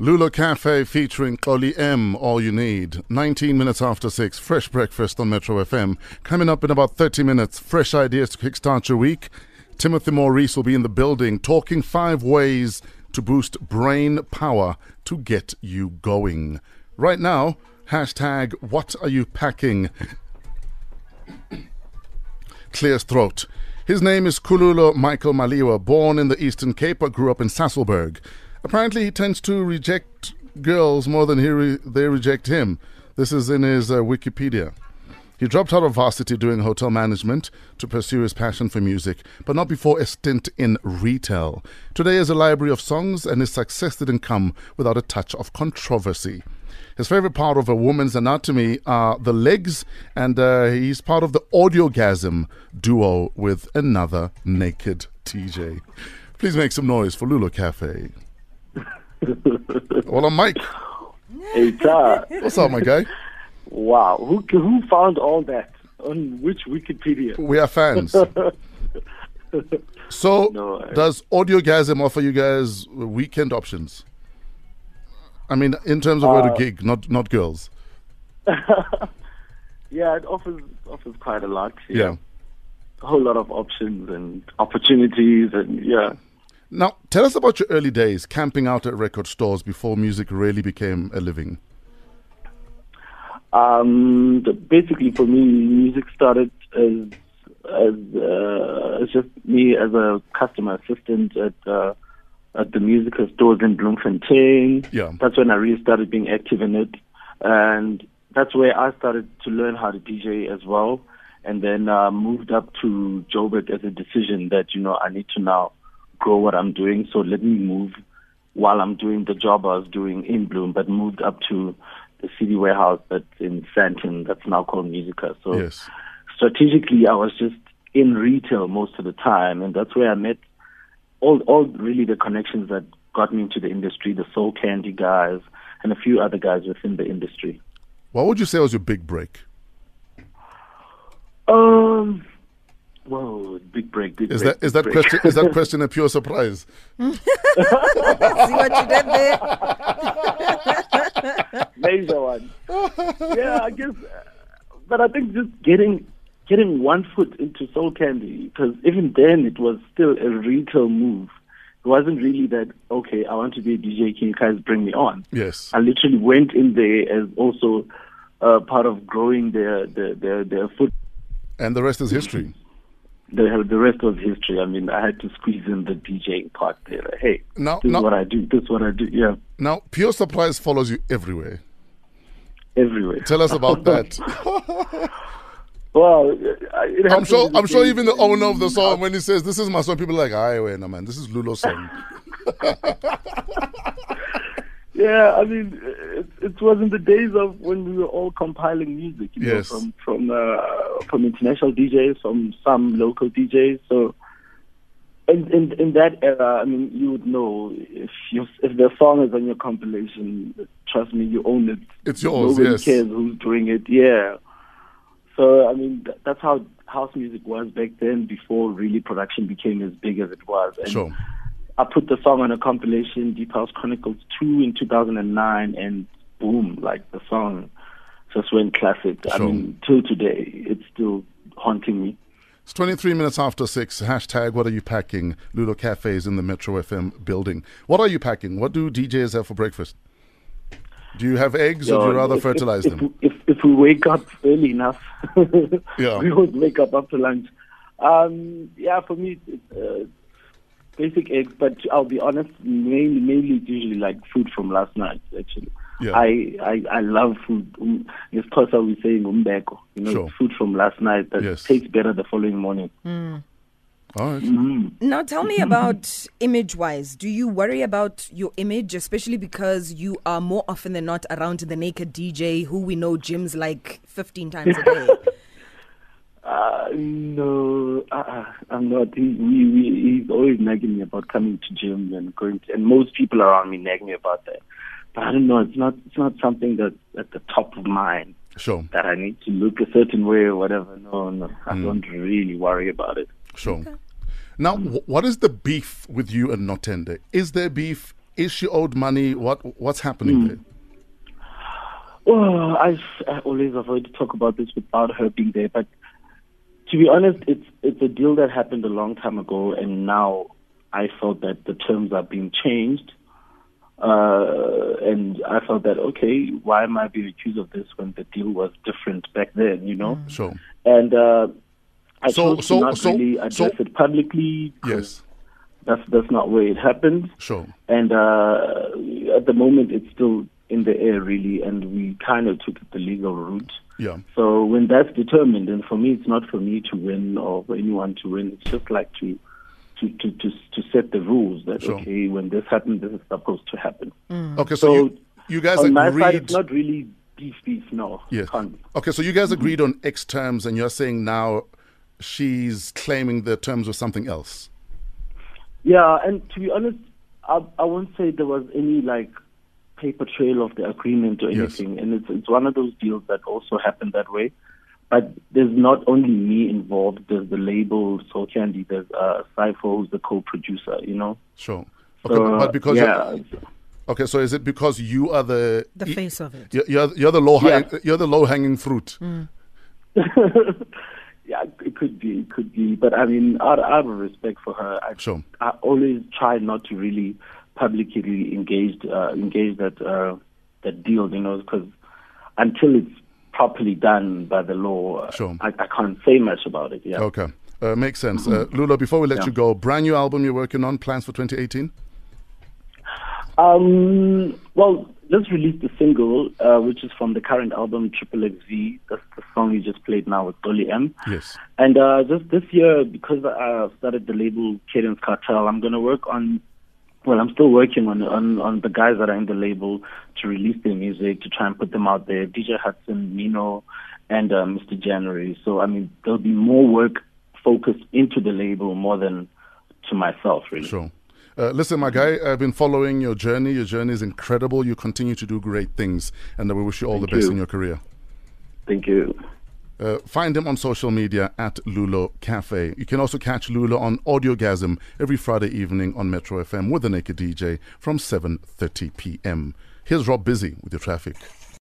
Lulo Cafe featuring Oli M, All You Need. 19 minutes after 6, fresh breakfast on Metro FM. Coming up in about 30 minutes, fresh ideas to kickstart your week. Timothy Maurice will be in the building talking five ways to boost brain power to get you going. Right now, hashtag what are you packing? Clears throat. His name is Kululo Michael Maliwa, born in the Eastern Cape but grew up in Sasolburg. Apparently, he tends to reject girls more than he re- they reject him. This is in his uh, Wikipedia. He dropped out of varsity doing hotel management to pursue his passion for music, but not before a stint in retail. Today is a library of songs, and his success didn't come without a touch of controversy. His favorite part of a woman's anatomy are the legs, and uh, he's part of the audiogasm duo with another naked DJ. Please make some noise for Lulo Cafe. Well, I'm Mike. Hey, Ta. What's up, my guy? Wow. Who who found all that? On which Wikipedia? We are fans. So, No, I- does Audiogasm offer you guys weekend options? I mean, in terms of where to Uh, gig, not not girls. Yeah, it offers offers quite a lot. Yeah. A whole lot of options and opportunities and yeah. Now, tell us about your early days camping out at record stores before music really became a living. Um, basically, for me, music started as as uh, as just me as a customer assistant at uh, at the musical stores in Bloemfontein. Yeah. that's when I really started being active in it, and that's where I started to learn how to DJ as well. And then uh, moved up to Joburg as a decision that you know I need to now grow what I'm doing. So let me move while I'm doing the job I was doing in Bloem, but moved up to the city warehouse that's in Sandton that's now called Musica. So Yes. strategically, I was just in retail most of the time, and that's where I met all, all really the connections that got me into the industry, the Soul Candy guys, and a few other guys within the industry. What would you say was your big break? Um, whoa, big break, big Is break. that is that break. question is that question a pure surprise? See what you did there? major one. yeah, I guess. uh, But I think just getting getting one foot into Soul Candy, because even then it was still a retail move. It wasn't really that okay. I want to be a DJ. Can you guys bring me on? Yes. I literally went in there as also uh, part of growing their their their, their foot. And the rest is history. The, the rest was history. I mean, I had to squeeze in the DJing part there. Like, hey, Now, this now, is what I do. This is what I do. Yeah, now, pure surprise follows you everywhere. everywhere. Tell us about that. Well, it I'm sure. I'm sure even the owner of the song, when he says this is my song, people are like, "I wait, no man, this is Lulo's song." Yeah, I mean, it, was in the days of when we were all compiling music, you Yes. know, from from uh, from international DJs, from some local DJs. So, in, in in that era, I mean, you would know if you if the song is on your compilation. Trust me, you own it. It's yours, Nobody yes. cares who's doing it. Yeah. So I mean, th- that's how house music was back then. Before really production became as big as it was. And Sure. I put the song on a compilation, Deep House Chronicles 2 in 2009, and boom, like the song just went classic. I mean, till today, it's still haunting me. It's 23 minutes after six. Hashtag What are you packing? Lulo Cafe is in the Metro FM building. What are you packing? What do DJs have for breakfast? Do you have eggs, or do you rather if- fertilize if, them? If, if, if we wake up early enough, Yeah. we would wake up after lunch. Um, yeah, for me, uh, basic eggs, but I'll be honest, mainly, mainly it's usually like food from last night, actually. Yeah. I, I I love food. Um, It's because we saying umbeko, you know, Sure. food from last night that Yes. tastes better the following morning. All right. Now, tell me about image wise. Do you worry about your image, especially because you are more often than not around the naked DJ who we know gyms like 15 times a day? Uh, no, uh, I'm not. He, we, we, he's always nagging me about coming to gym and going to, and most people around me nag me about that. But I don't know. It's not. It's not something that's at the top of mind Sure. that I need to look a certain way or whatever. No, no. I hmm. don't really worry about it. Sure. Now, wh- what is the beef with you and Notende? Is there beef is she owed money? What what's happening hmm. there? Well, I, I always avoid to talk about this without her being there, but to be honest, it's it's a deal that happened a long time ago, and now I felt that the terms are being changed, uh, and I felt that okay, why am I being accused of this when the deal was different back then? You know, Sure. and uh, I So- chose so- to not so- really address so- it publicly. Yes. that's that's not where it happened. Sure. And uh, at the moment, it's still in the air, really, and we kind of took the legal route. Yeah. So when that's determined, and for me, it's not for me to win or for anyone to win. It's just like to to to, to set the rules that Sure. okay, when this happens, this is supposed to happen. Mm. Okay. So, So you, you guys on my agreed. side, it's not really beef beef. No, Yes. Okay, so you guys agreed on X terms, and you're saying now she's claiming the terms of something else. Yeah, and to be honest, I I won't say there was any like paper trail of the agreement or Yes. anything, and it's it's one of those deals that also happened that way. But there's not only me involved. There's the label Soul Candy. There's uh, Cypher, who's the co-producer. You know. Sure. Okay, So, but because yeah, okay, so is it because you are the The y- face of it. You're, you're, you're the low Yeah. hang, you're the low hanging fruit. yeah, it could be, it could be. But I mean, out, out of respect for her, I, Sure. I always try not to really publicly engage uh, engage that uh, that deal, you know, because until it's properly done by the law, Sure. I, I can't say much about it. Yeah. Okay, uh, makes sense. Uh, Lula, before we let Yeah. you go, brand new album you're working on, plans for 2018? Um, well, just released a single, uh, which is from the current album Triple XV. That's the song you just played now with Dolly M. Yes. And uh, just this year, because I started the label Cadence Cartel, I'm going to work on. Well, I'm still working on, on on the guys that are in the label to release their music to try and put them out there. DJ Hudson, Mino, and uh, Mr. January. So I mean, there'll be more work focused into the label more than to myself, really. Sure. Uh, listen, my guy, I've been following your journey. Your journey is incredible. You continue to do great things, and we wish you all Thank the best you. in your career. Thank you. Uh, find him on social media at Lulo Cafe. You can also catch Lulo on Audiogasm every Friday evening on Metro FM with the Naked DJ from 7:30 p.m. Here's Rob Busy with your traffic.